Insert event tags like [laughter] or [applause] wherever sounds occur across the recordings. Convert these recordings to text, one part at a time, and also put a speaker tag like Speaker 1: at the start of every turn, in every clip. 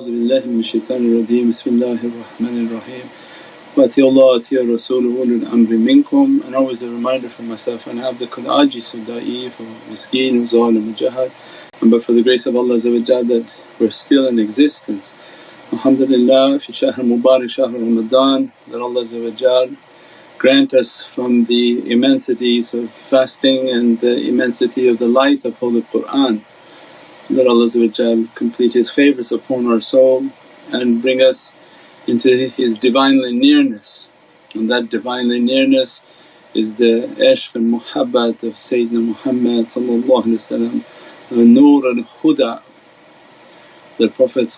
Speaker 1: Euzu billahi mineşşeytanirracim. Bismillahirrahmanirrahim. Wati Allah ati Rasuluhu ulul amri minkum. And always a reminder for myself and abdakul ajis who da'if who miskeen who zalim who And but for the grace of Allah that we're still in existence. Alhamdulillah fi shahr mubarak shahr Ramadan that Allah grant us from the immensities of fasting and the immensity of the light of Holy Qur'an that Allah um, complete His favours upon our soul and bring us into His Divinely nearness and that Divinely nearness is the ishq and muhabbat of Sayyidina Muhammad Nur al Huda. The Prophet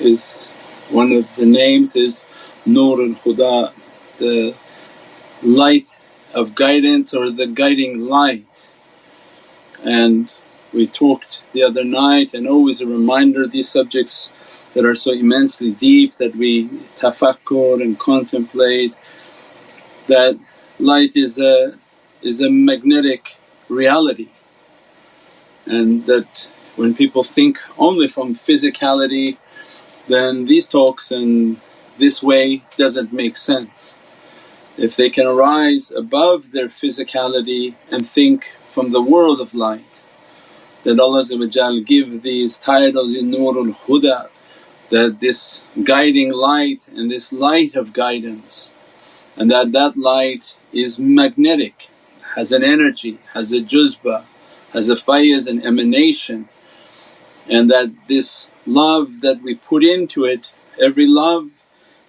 Speaker 1: is one of the names is Nur al Huda, the light of guidance or the guiding light. And we talked the other night and always a reminder these subjects that are so immensely deep that we tafakkur and contemplate that light is a, is a magnetic reality and that when people think only from physicality then these talks and this way doesn't make sense. If they can arise above their physicality and think from the world of light that Allah give these titles in Nurul Huda that this guiding light and this light of guidance and that that light is magnetic, has an energy, has a juzba, has a fayaz and emanation and that this love that we put into it, every love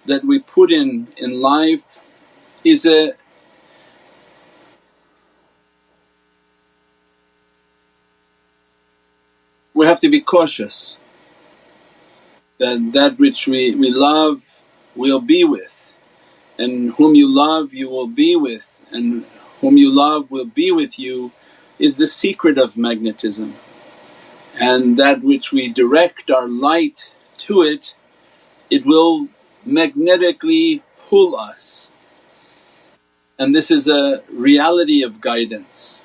Speaker 1: that we put in in life is a we have to be cautious. That that which we, we love we'll be with. And whom you love you will be with. And whom you love will be with you is the secret of magnetism. And that which we direct our light to it, it will magnetically pull us. And this is a reality of guidance.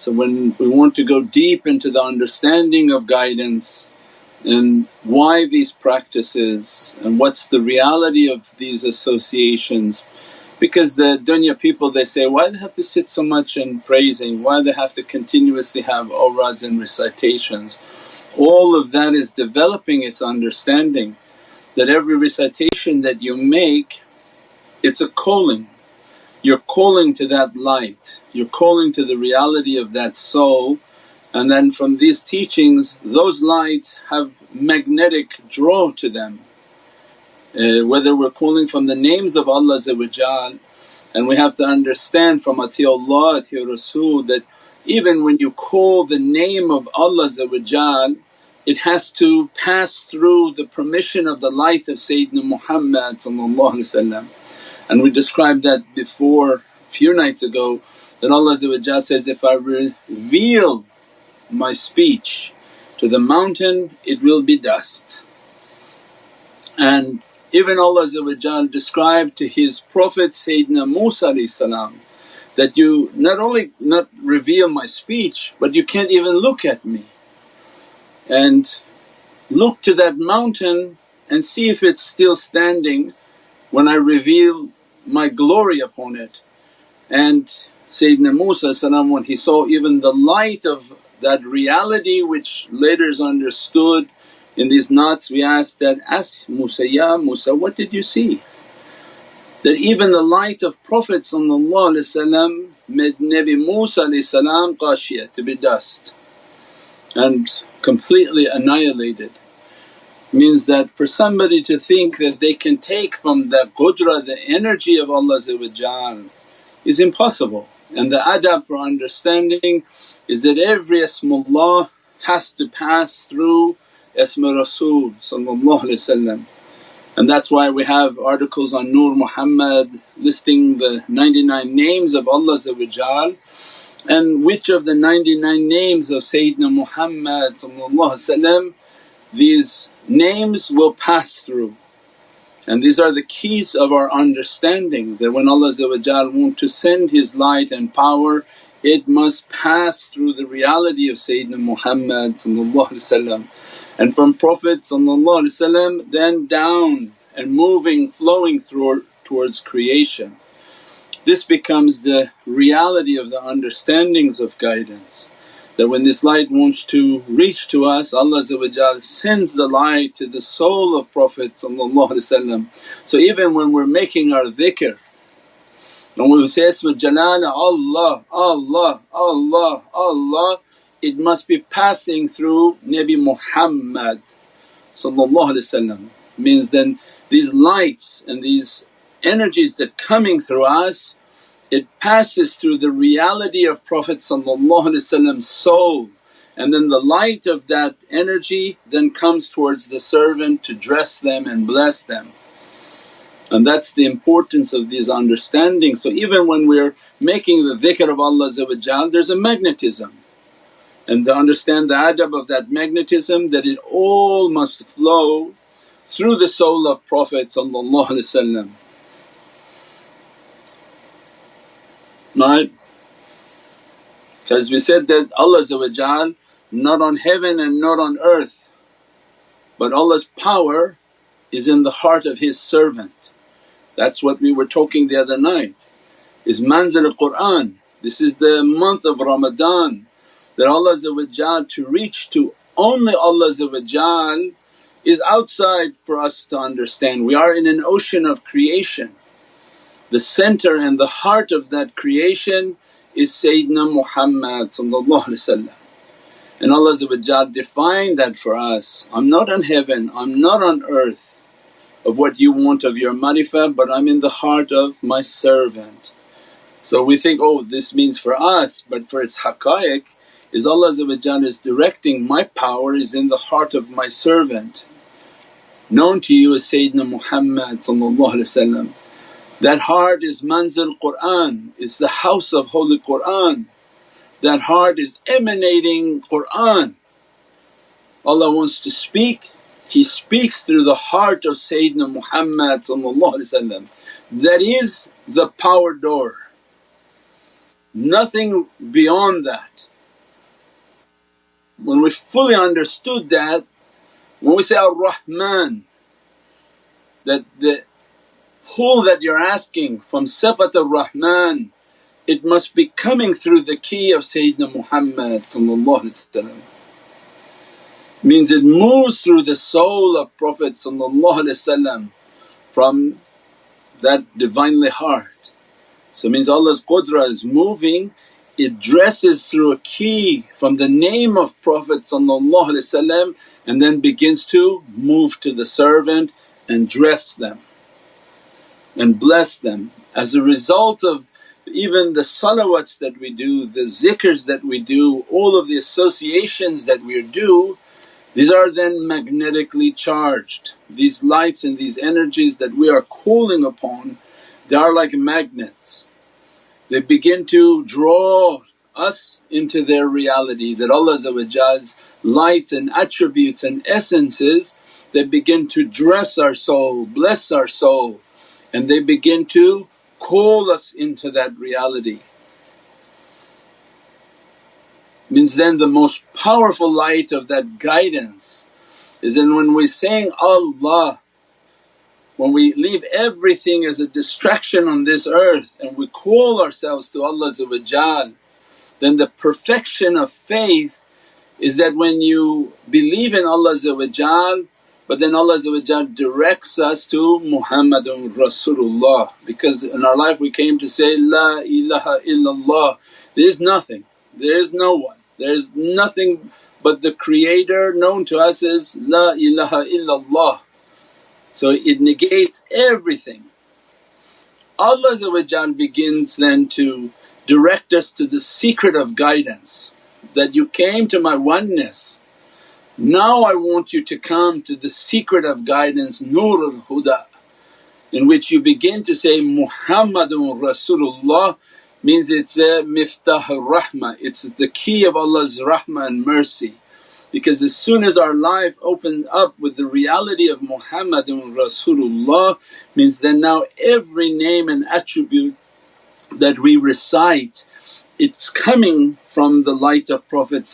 Speaker 1: So when we want to go deep into the understanding of guidance and why these practices and what's the reality of these associations because the dunya people they say, why they have to sit so much in praising, why they have to continuously have awrads and recitations. All of that is developing its understanding that every recitation that you make it's a calling you're calling to that light, you're calling to the reality of that soul. And then from these teachings those lights have magnetic draw to them. Uh, whether we're calling from the names of Allah and we have to understand from Atiullah, Ati Rasul that even when you call the name of Allah it has to pass through the permission of the light of Sayyidina Muhammad and we described that before a few nights ago that Allah says, if I reveal my speech to the mountain it will be dust. And even Allah described to His Prophet Sayyidina Musa that you not only not reveal my speech but you can't even look at me. And look to that mountain and see if it's still standing when I reveal my glory upon it. And Sayyidina Musa when he saw even the light of that reality which later is understood in these knots we asked that, ask Musa, Ya Musa what did you see? That even the light of Prophet made Nabi Musa qashiyah to be dust and completely annihilated means that for somebody to think that they can take from the qudra, the energy of Allah is impossible. And the adab for understanding is that every Ismullah has to pass through Isma Rasul and that's why we have articles on Nur Muhammad listing the 99 names of Allah and which of the 99 names of Sayyidina Muhammad these names will pass through. And these are the keys of our understanding that when Allah want to send His light and power it must pass through the reality of Sayyidina Muhammad and from Prophet then down and moving flowing through towards creation. This becomes the reality of the understandings of guidance that when this light wants to reach to us Allah sends the light to the soul of Prophet So even when we're making our dhikr and we say Isma Jalala Allah, Allah, Allah, Allah it must be passing through Nabi Muhammad means then these lights and these energies that coming through us it passes through the reality of Prophet soul and then the light of that energy then comes towards the servant to dress them and bless them. And that's the importance of these understandings. So even when we're making the dhikr of Allah there's a magnetism and to understand the adab of that magnetism that it all must flow through the soul of Prophet right? Because we said that Allah not on heaven and not on earth but Allah's power is in the heart of His servant. That's what we were talking the other night is manzil Qur'an. This is the month of Ramadan that Allah to reach to only Allah is outside for us to understand. We are in an ocean of creation the center and the heart of that creation is Sayyidina Muhammad and Allah defined that for us, I'm not on heaven, I'm not on earth of what you want of your marifah but I'm in the heart of my servant. So we think, oh this means for us but for its haqqaiq is Allah is directing my power is in the heart of my servant. Known to you as Sayyidina Muhammad that heart is manzil Qur'an, it's the house of Holy Qur'an. That heart is emanating Qur'an. Allah wants to speak, He speaks through the heart of Sayyidina Muhammad that is the power door, nothing beyond that. When we fully understood that, when we say Ar-Rahman that the pull that you're asking from Sifat ar-Rahman it must be coming through the key of Sayyidina Muhammad means it moves through the soul of Prophet from that Divinely heart. So means Allah's qudra is moving, it dresses through a key from the name of Prophet and then begins to move to the servant and dress them and bless them. As a result of even the salawats that we do, the zikrs that we do, all of the associations that we do, these are then magnetically charged. These lights and these energies that we are calling upon, they are like magnets. They begin to draw us into their reality that Allah's lights and attributes and essences they begin to dress our soul, bless our soul and they begin to call us into that reality. Means then the most powerful light of that guidance is in when we're saying Allah, when we leave everything as a distraction on this earth and we call ourselves to Allah then the perfection of faith is that when you believe in Allah but then Allah directs us to Muhammadun Rasulullah. Because in our life we came to say, La ilaha illallah, there is nothing, there is no one, there is nothing but the creator known to us as La ilaha illallah. So it negates everything. Allah begins then to direct us to the secret of guidance. That you came to my oneness now I want you to come to the secret of guidance Nurul Huda in which you begin to say Muhammadun Rasulullah means it's a miftah rahmah, it's the key of Allah's rahmah and mercy. Because as soon as our life opens up with the reality of Muhammadun Rasulullah means then now every name and attribute that we recite it's coming from the light of Prophet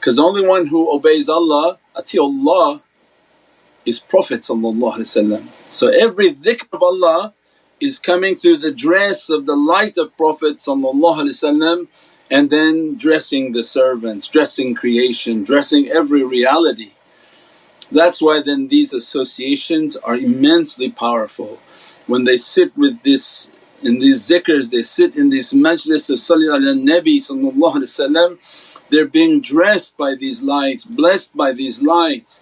Speaker 1: because the only one who obeys Allah, Allah is Prophet So every dhikr of Allah is coming through the dress of the light of Prophet and then dressing the servants, dressing creation, dressing every reality. That's why then these associations are immensely powerful. When they sit with this in these zikrs, they sit in these majlis of Salli ala Nabi they're being dressed by these lights, blessed by these lights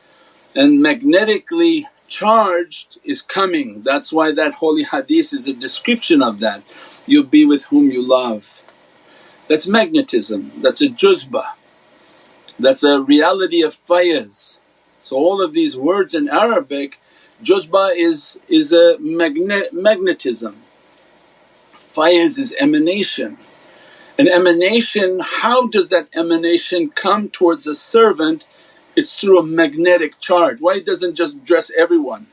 Speaker 1: and magnetically charged is coming. That's why that holy hadith is a description of that, you'll be with whom you love. That's magnetism, that's a juzba, that's a reality of fayaz. So all of these words in Arabic, juzba is, is a magne- magnetism, fayaz is emanation. An emanation, how does that emanation come towards a servant? It's through a magnetic charge. Why it doesn't just dress everyone?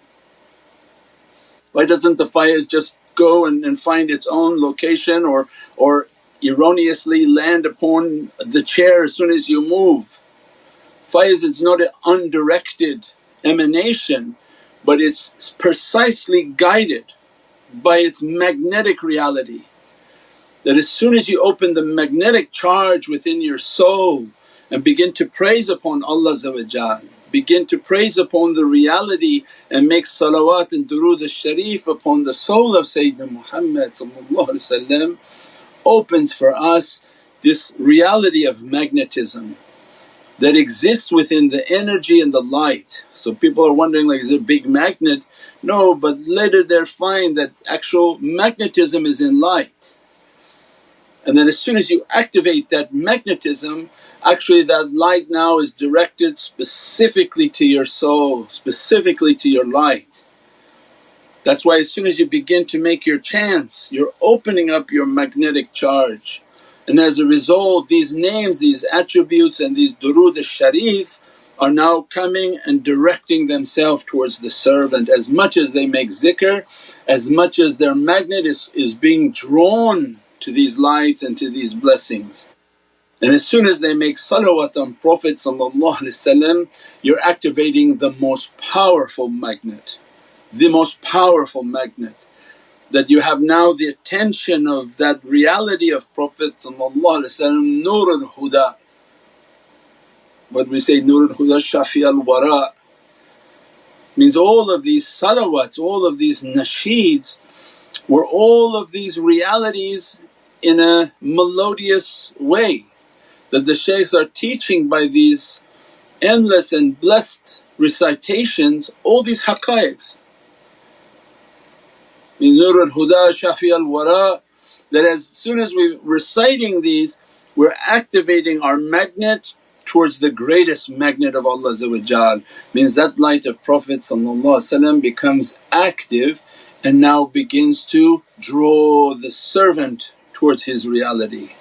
Speaker 1: Why doesn't the fayaz just go and, and find its own location or, or erroneously land upon the chair as soon as you move. Faiz is not an undirected emanation but it's precisely guided by its magnetic reality. That as soon as you open the magnetic charge within your soul and begin to praise upon Allah begin to praise upon the reality and make salawat and durood al-sharif upon the soul of Sayyidina Muhammad opens for us this reality of magnetism that exists within the energy and the light. So people are wondering like is it a big magnet? No but later they'll find that actual magnetism is in light. And then as soon as you activate that magnetism actually that light now is directed specifically to your soul, specifically to your light. That's why as soon as you begin to make your chants you're opening up your magnetic charge and as a result these names, these attributes and these durood al-sharif are now coming and directing themselves towards the servant as much as they make zikr, as much as their magnet is, is being drawn to these lights and to these blessings. And as soon as they make salawat on Prophet you're activating the most powerful magnet the most powerful magnet that you have now the attention of that reality of Prophet Nur al Huda. What we say Nur al Huda Shafi al Wara means all of these salawats, all of these nasheeds were all of these realities in a melodious way that the shaykhs are teaching by these endless and blessed recitations all these haqqaiqs min nur al-huda shafi al-wara that as soon as we're reciting these we're activating our magnet towards the greatest magnet of Allah means that light of Prophet becomes active and now begins to draw the servant towards his reality.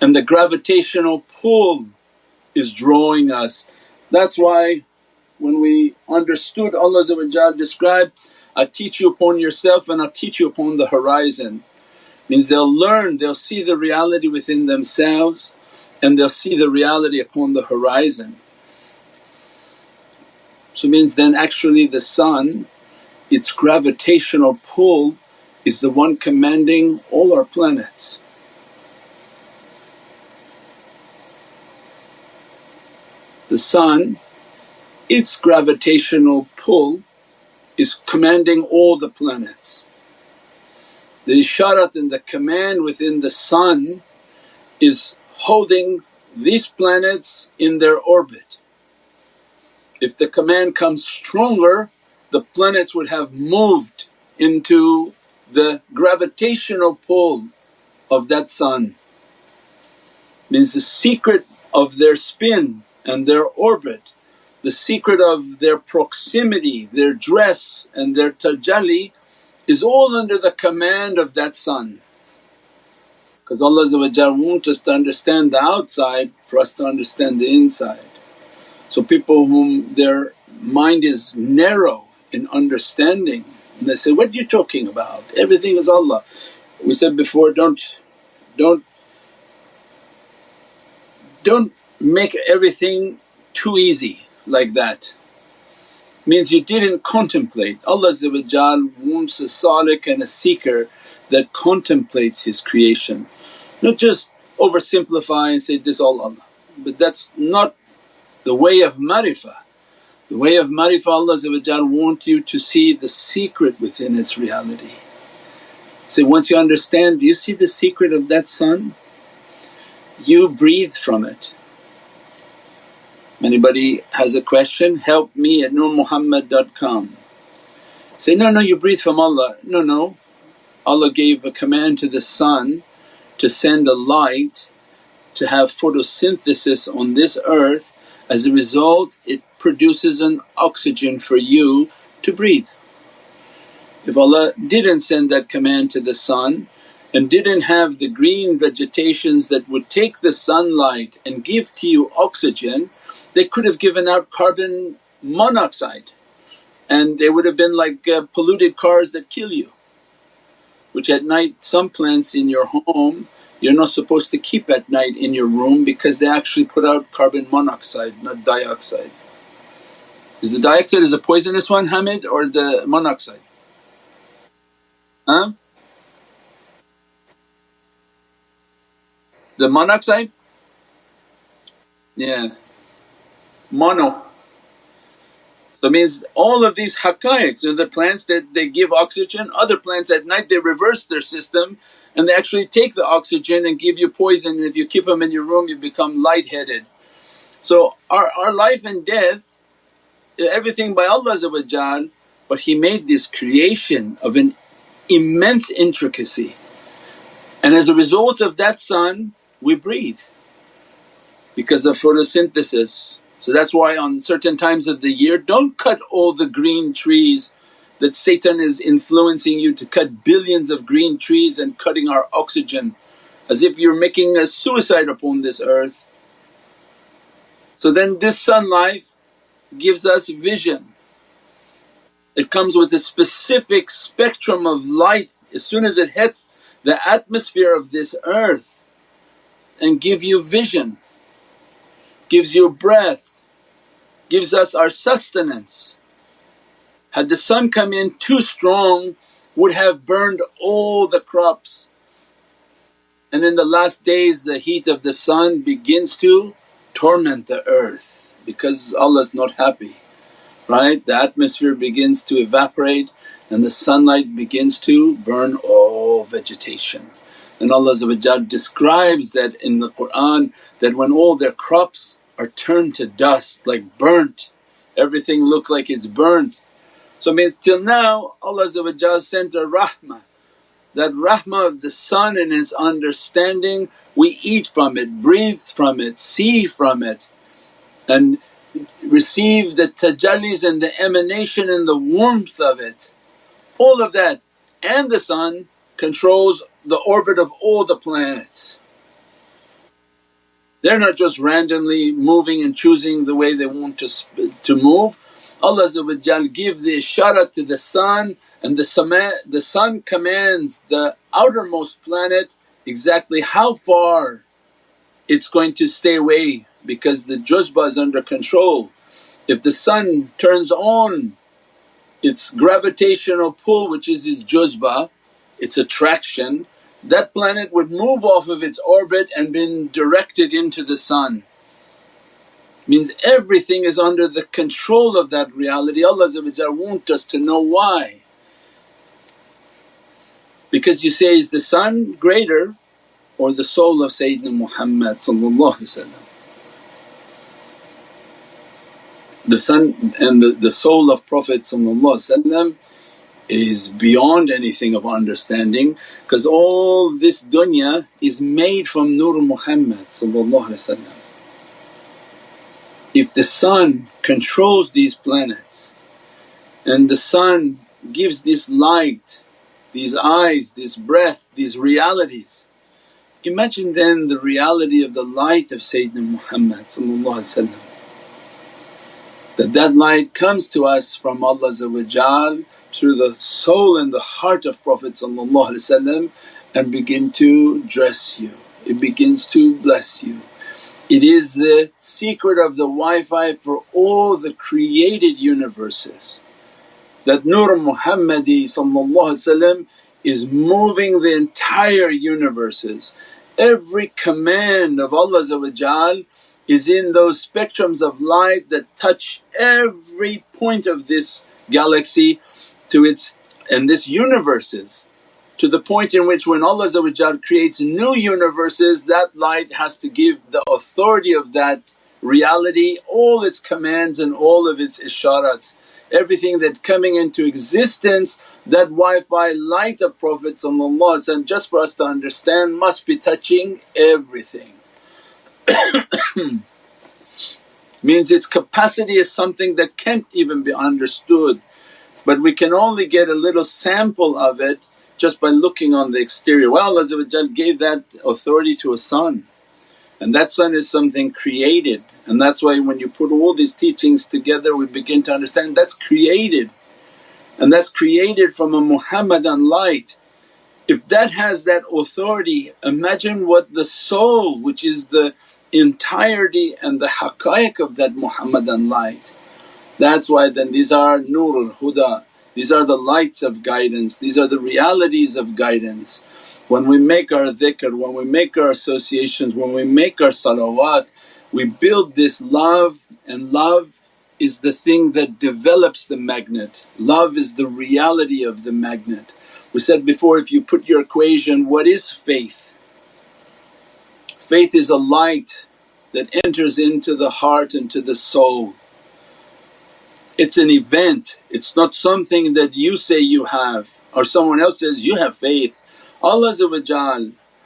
Speaker 1: And the gravitational pull is drawing us. That's why when we understood Allah described I teach you upon yourself and I teach you upon the horizon. Means they'll learn, they'll see the reality within themselves and they'll see the reality upon the horizon. So means then actually the sun, its gravitational pull is the one commanding all our planets. The sun, its gravitational pull is commanding all the planets. The isharat and the command within the sun is holding these planets in their orbit. If the command comes stronger the planets would have moved into the gravitational pull of that sun. Means the secret of their spin and their orbit the secret of their proximity, their dress and their tajalli is all under the command of that sun. Because Allah wants us to understand the outside for us to understand the inside. So people whom their mind is narrow in understanding and they say, what are you talking about? Everything is Allah. We said before, don't, don't don't make everything too easy like that. Means you didn't contemplate. Allah wants a salik and a seeker that contemplates His creation, not just oversimplify and say, this all Allah. But that's not the way of marifah. The way of marifah Allah want you to see the secret within its reality. So once you understand, do you see the secret of that sun? You breathe from it. Anybody has a question, help me at nurmuhammad.com. Say, no, no, you breathe from Allah. No, no. Allah gave a command to the sun to send a light to have photosynthesis on this earth. As a result, it produces an oxygen for you to breathe. If Allah didn't send that command to the sun and didn't have the green vegetations that would take the sunlight and give to you oxygen, they could have given out carbon monoxide and they would have been like uh, polluted cars that kill you. Which at night some plants in your home you're not supposed to keep at night in your room because they actually put out carbon monoxide not dioxide. Is the dioxide is a poisonous one Hamid or the monoxide? Huh? The monoxide? Yeah, mono. So means all of these haqqaiqs, know, the plants that they give oxygen, other plants at night they reverse their system and they actually take the oxygen and give you poison and if you keep them in your room you become lightheaded. So our, our life and death everything by Allah but He made this creation of an immense intricacy and as a result of that sun we breathe because of photosynthesis. So that's why on certain times of the year don't cut all the green trees that Satan is influencing you to cut billions of green trees and cutting our oxygen as if you're making a suicide upon this earth. So then this sunlight gives us vision. It comes with a specific spectrum of light as soon as it hits the atmosphere of this earth and give you vision, gives you breath, gives us our sustenance. Had the sun come in too strong would have burned all the crops and in the last days the heat of the sun begins to torment the earth because Allah's not happy, right? The atmosphere begins to evaporate and the sunlight begins to burn all vegetation. And Allah describes that in the Qur'an that when all their crops are turned to dust like burnt, everything looks like it's burnt so means till now Allah sent a rahmah, that rahmah of the sun and its understanding we eat from it, breathe from it, see from it and receive the tajallis and the emanation and the warmth of it. All of that and the sun controls the orbit of all the planets. They're not just randomly moving and choosing the way they want to, to move Allah give the ishara to the sun and the, sama, the sun commands the outermost planet exactly how far it's going to stay away because the juzba is under control. If the sun turns on its gravitational pull which is its juzba, its attraction, that planet would move off of its orbit and been directed into the sun means everything is under the control of that reality. Allah wants us to know why. Because you say, is the sun greater or the soul of Sayyidina Muhammad The sun and the, the soul of Prophet is beyond anything of understanding because all this dunya is made from Nur Muhammad if the sun controls these planets and the sun gives this light, these eyes, this breath, these realities, imagine then the reality of the light of Sayyidina Muhammad that that light comes to us from Allah through the soul and the heart of Prophet and begin to dress you, it begins to bless you It is the secret of the Wi-Fi for all the created universes that Nur Muhammadi is moving the entire universes. Every command of Allah is in those spectrums of light that touch every point of this galaxy to its and this universes to the point in which when Allah creates new universes that light has to give the authority of that reality all its commands and all of its isharats. Everything that coming into existence that Wi-Fi light of Prophet just for us to understand must be touching everything. [coughs] Means its capacity is something that can't even be understood but we can only get a little sample of it just by looking on the exterior. Well Allah gave that authority to a sun and that sun is something created and that's why when you put all these teachings together we begin to understand that's created and that's created from a Muhammadan light. If that has that authority imagine what the soul which is the entirety and the haqqaiq of that Muhammadan light. That's why then these are Nurul Huda, these are the lights of guidance, these are the realities of guidance. When we make our dhikr, when we make our associations, when we make our salawat, we build this love and love is the thing that develops the magnet. Love is the reality of the magnet. We said before if you put your equation, what is faith? Faith is a light that enters into the heart and to the soul. It's an event, it's not something that you say you have or someone else says, you have faith. Allah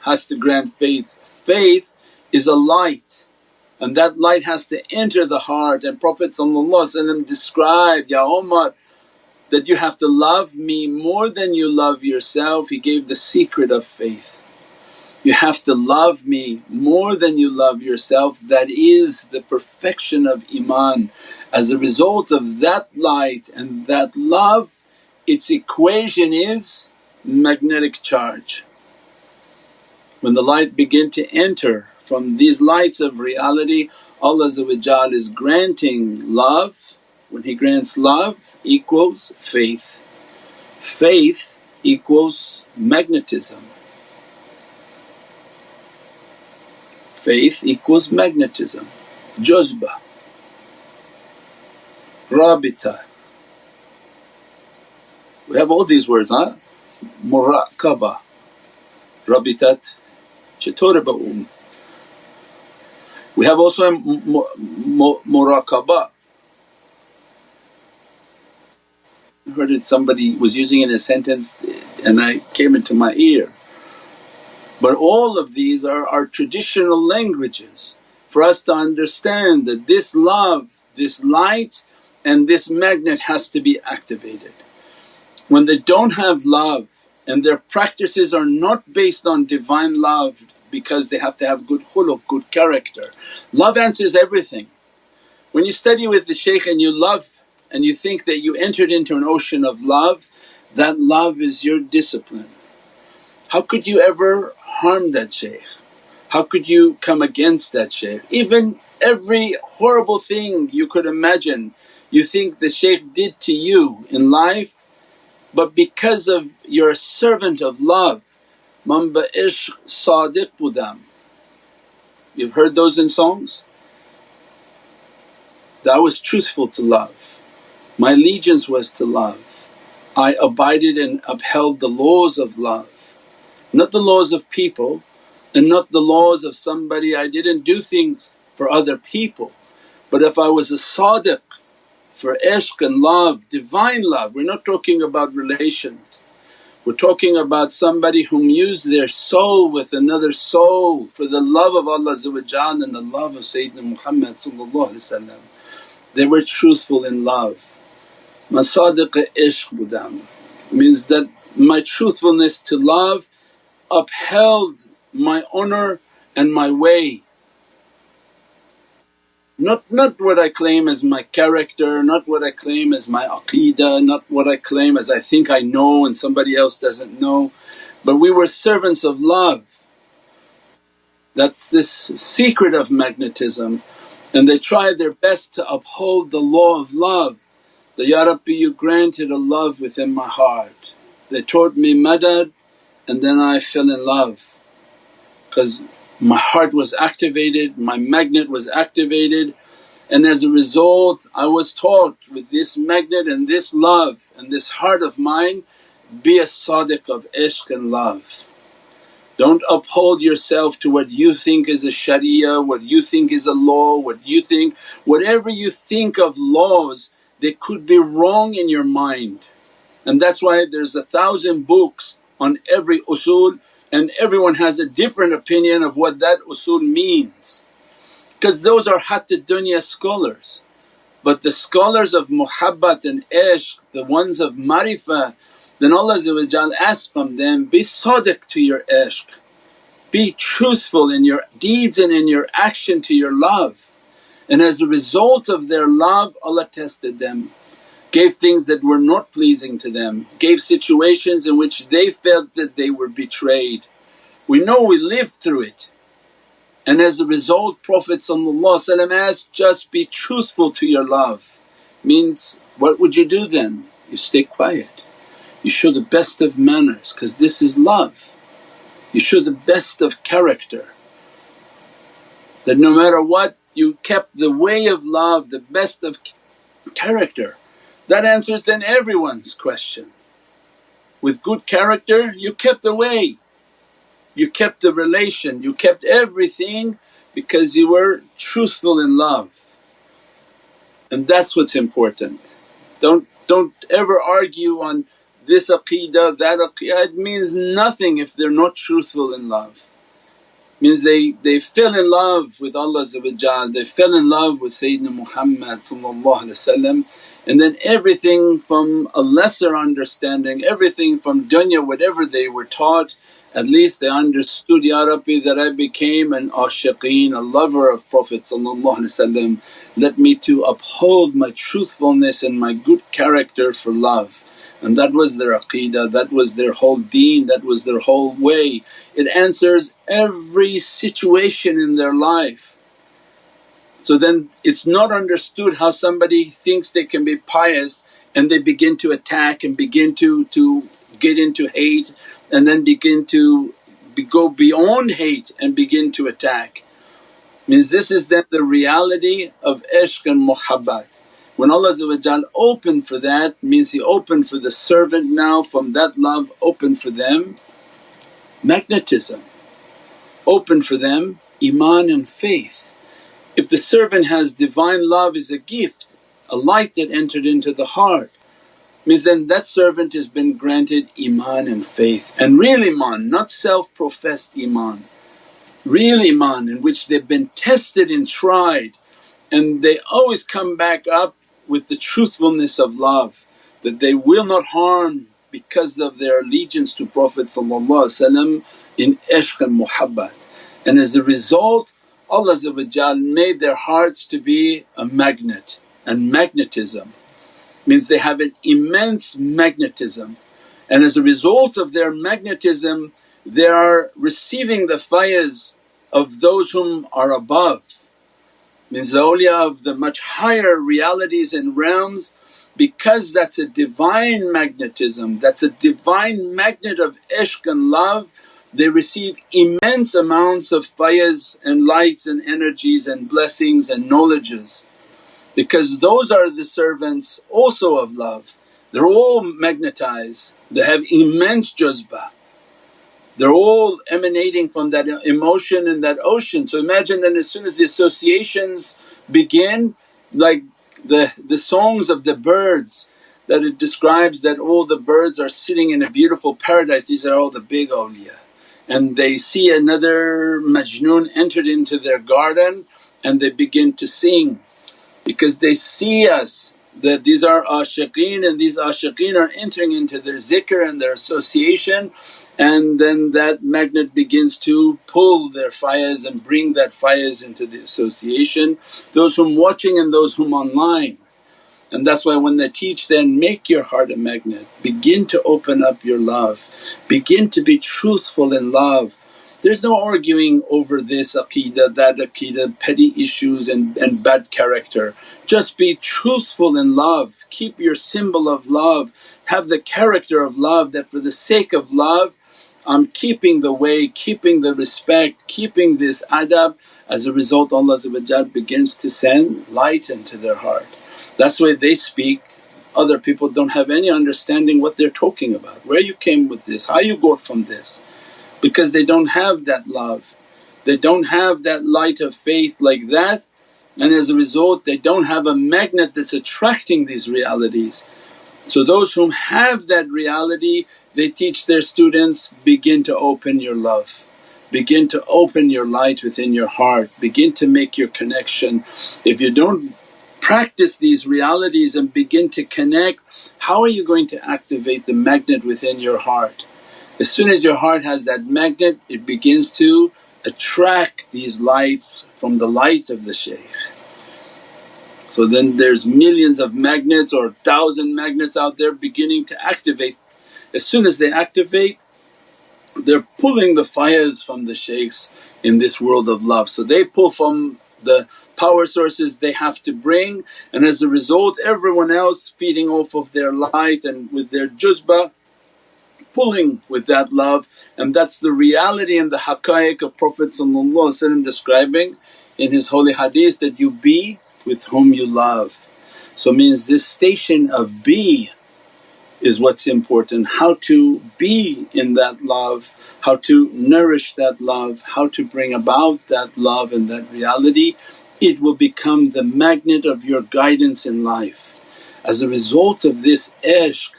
Speaker 1: has to grant faith. Faith is a light and that light has to enter the heart and Prophet described, Ya Umar that you have to love me more than you love yourself. He gave the secret of faith. You have to love me more than you love yourself, that is the perfection of Iman. As a result of that light and that love, its equation is magnetic charge. When the light begin to enter from these lights of reality Allah is granting love, when He grants love equals faith, faith equals magnetism. Faith equals magnetism, jozba, rabita. We have all these words, huh? Muraqaba, rabitat, chaturaba'um. We have also muraqaba. I heard it, somebody was using it in a sentence and I came into my ear. But all of these are our traditional languages for us to understand that this love, this light and this magnet has to be activated. When they don't have love and their practices are not based on Divine love because they have to have good khuluq, good character. Love answers everything. When you study with the shaykh and you love and you think that you entered into an ocean of love, that love is your discipline. How could you ever harm that shaykh? How could you come against that shaykh? Even every horrible thing you could imagine you think the shaykh did to you in life but because of you're a servant of love Mamba ishq sadiq budam. You've heard those in songs? That was truthful to love. My allegiance was to love. I abided and upheld the laws of love, not the laws of people and not the laws of somebody. I didn't do things for other people but if I was a sadiq for ishq and love, divine love, we're not talking about relations we're talking about somebody whom used their soul with another soul for the love of Allah and the love of Sayyidina Muhammad They were truthful in love. Masadiq ishq budam means that my truthfulness to love upheld my honour and my way not, not what I claim as my character, not what I claim as my aqeedah, not what I claim as I think I know and somebody else doesn't know, but we were servants of love. That's this secret of magnetism and they try their best to uphold the law of love. The Ya Rabbi you granted a love within my heart. They taught me madad and then I fell in love because my heart was activated, my magnet was activated and as a result I was taught with this magnet and this love and this heart of mine be a sadiq of ishq and love. Don't uphold yourself to what you think is a sharia, what you think is a law, what you think… whatever you think of laws they could be wrong in your mind. And that's why there's a thousand books on every usul and everyone has a different opinion of what that usul means because those are hatta dunya scholars. But the scholars of muhabbat and ishq, the ones of marifah, then Allah asks from them, be sadiq to your ishq, be truthful in your deeds and in your action to your love. And as a result of their love Allah tested them, gave things that were not pleasing to them, gave situations in which they felt that they were betrayed. We know we lived through it and as a result Prophet asked, just be truthful to your love. Means what would you do then? You stay quiet. You show the best of manners because this is love. You show the best of character. That no matter what you kept the way of love, the best of character. That answers then everyone's question. With good character you kept the way, you kept the relation, you kept everything because you were truthful in love. And that's what's important. Don't, don't ever argue on this aqidah, that aqidah, it means nothing if they're not truthful in love. Means they, they fell in love with Allah they fell in love with Sayyidina Muhammad and then everything from a lesser understanding, everything from dunya whatever they were taught at least they understood, Ya Rabbi that I became an ashiqeen, a lover of Prophet let me to uphold my truthfulness and my good character for love. And that was their aqeedah, that was their whole deen, that was their whole way. It answers every situation in their life. So then it's not understood how somebody thinks they can be pious and they begin to attack and begin to, to get into hate and then begin to be, go beyond hate and begin to attack. Means this is then the reality of ishq and muhabbat. When Allah opened for that means He opened for the servant now from that love opened for them magnetism, opened for them iman and faith. If the servant has divine love is a gift, a light that entered into the heart means then that servant has been granted iman and faith and real iman not self-professed iman. Real iman in which they've been tested and tried and they always come back up with the truthfulness of love that they will not harm because of their allegiance to Prophet in ishq and muhabbat. And as a result Allah made their hearts to be a magnet and magnetism means they have an immense magnetism and as a result of their magnetism they are receiving the fayaz of those whom are above. Means the awliya of the much higher realities and realms because that's a divine magnetism, that's a divine magnet of ishq and love they receive immense amounts of fayaz and lights and energies and blessings and knowledges because those are the servants also of love. They're all magnetized, they have immense jazbah. They're all emanating from that emotion and that ocean. So imagine then as soon as the associations begin like the, the songs of the birds that it describes that all the birds are sitting in a beautiful paradise, these are all the big awliya. And they see another Majnun entered into their garden and they begin to sing because they see us that these are ashiqeen and these ashiqeen are entering into their zikr and their association and then that magnet begins to pull their fires and bring that fires into the association, those whom watching and those whom online. And that's why when they teach then make your heart a magnet, begin to open up your love, begin to be truthful in love There's no arguing over this aqidah, that aqidah, petty issues and, and bad character. Just be truthful in love, keep your symbol of love, have the character of love that for the sake of love I'm keeping the way, keeping the respect, keeping this adab. As a result Allah begins to send light into their heart. That's why they speak, other people don't have any understanding what they're talking about, where you came with this, how you got from this because they don't have that love. They don't have that light of faith like that and as a result they don't have a magnet that's attracting these realities. So those whom have that reality they teach their students, begin to open your love, begin to open your light within your heart, begin to make your connection. If you don't practice these realities and begin to connect, how are you going to activate the magnet within your heart? As soon as your heart has that magnet it begins to attract these lights from the light of the shaykh. So then there's millions of magnets or thousand magnets out there beginning to activate. As soon as they activate they're pulling the fires from the shaykhs in this world of love. So they pull from the power sources they have to bring and as a result everyone else feeding off of their light and with their juzbah pulling with that love. And that's the reality and the haqqaiq of Prophet describing in his holy hadith that you be with whom you love. So means this station of be is what's important, how to be in that love, how to nourish that love, how to bring about that love and that reality, it will become the magnet of your guidance in life. As a result of this ishq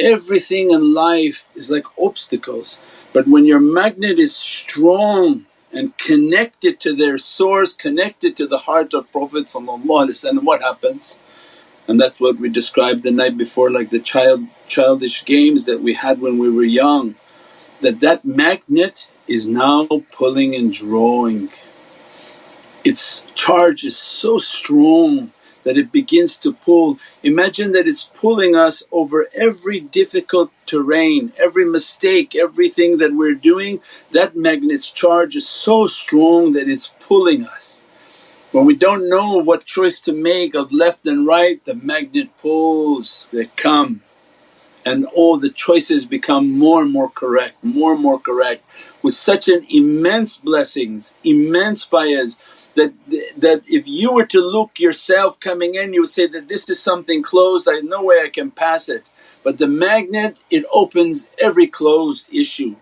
Speaker 1: everything in life is like obstacles but when your magnet is strong and connected to their source, connected to the heart of Prophet what happens? And that's what we described the night before like the child childish games that we had when we were young that that magnet is now pulling and drawing. Its charge is so strong that it begins to pull. Imagine that it's pulling us over every difficult terrain, every mistake, everything that we're doing, that magnet's charge is so strong that it's pulling us. When we don't know what choice to make of left and right, the magnet pulls, they come and all the choices become more and more correct, more and more correct with such an immense blessings, immense fires that that if you were to look yourself coming in you would say that this is something closed, I no way I can pass it. But the magnet it opens every closed issue.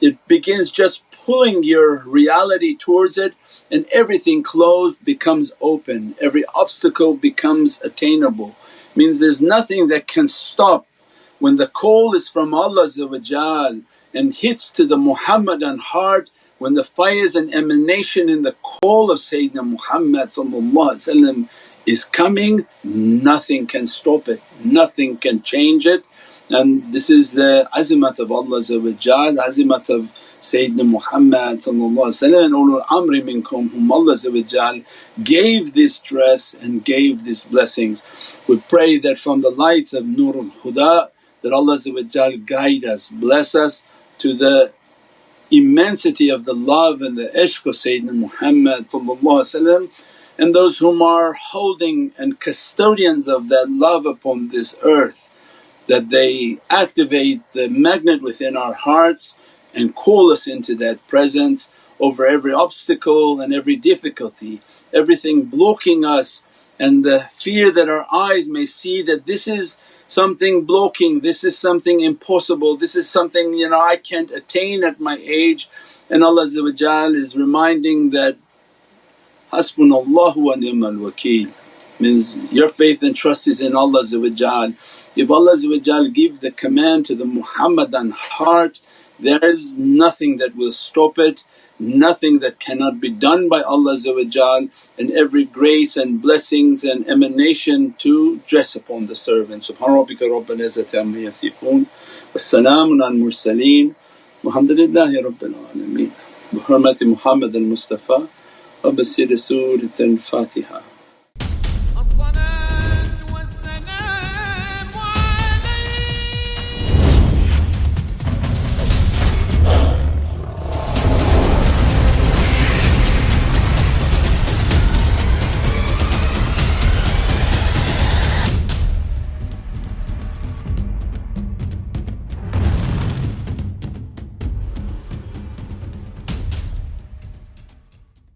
Speaker 1: It begins just pulling your reality towards it and everything closed becomes open, every obstacle becomes attainable. Means there's nothing that can stop when the call is from Allah and hits to the Muhammadan heart when the fire is an emanation in the call of Sayyidina Muhammad is coming, nothing can stop it, nothing can change it. And this is the azimat of Allah azimat of Sayyidina Muhammad and ulul amri minkum whom Allah gave this dress and gave these blessings. We pray that from the lights of Nurul Huda that Allah guide us, bless us to the immensity of the love and the ishq of Sayyidina Muhammad and those whom are holding and custodians of that love upon this earth that they activate the magnet within our hearts and call us into that presence over every obstacle and every difficulty, everything blocking us and the fear that our eyes may see that this is something blocking, this is something impossible, this is something you know I can't attain at my age. And Allah is reminding that, Hasbunallahu wa ni'mal wakeel means your faith and trust is in Allah If Allah give the command to the Muhammadan heart there is nothing that will stop it nothing that cannot be done by Allah and every grace and blessings and emanation to dress upon the servant. Subhana rabbika rabbil izzati amma yasifoon wa salaamun al mursaleen walhamdulillahi rabbil alameen. Bi hurmati Muhammad al Mustafa wa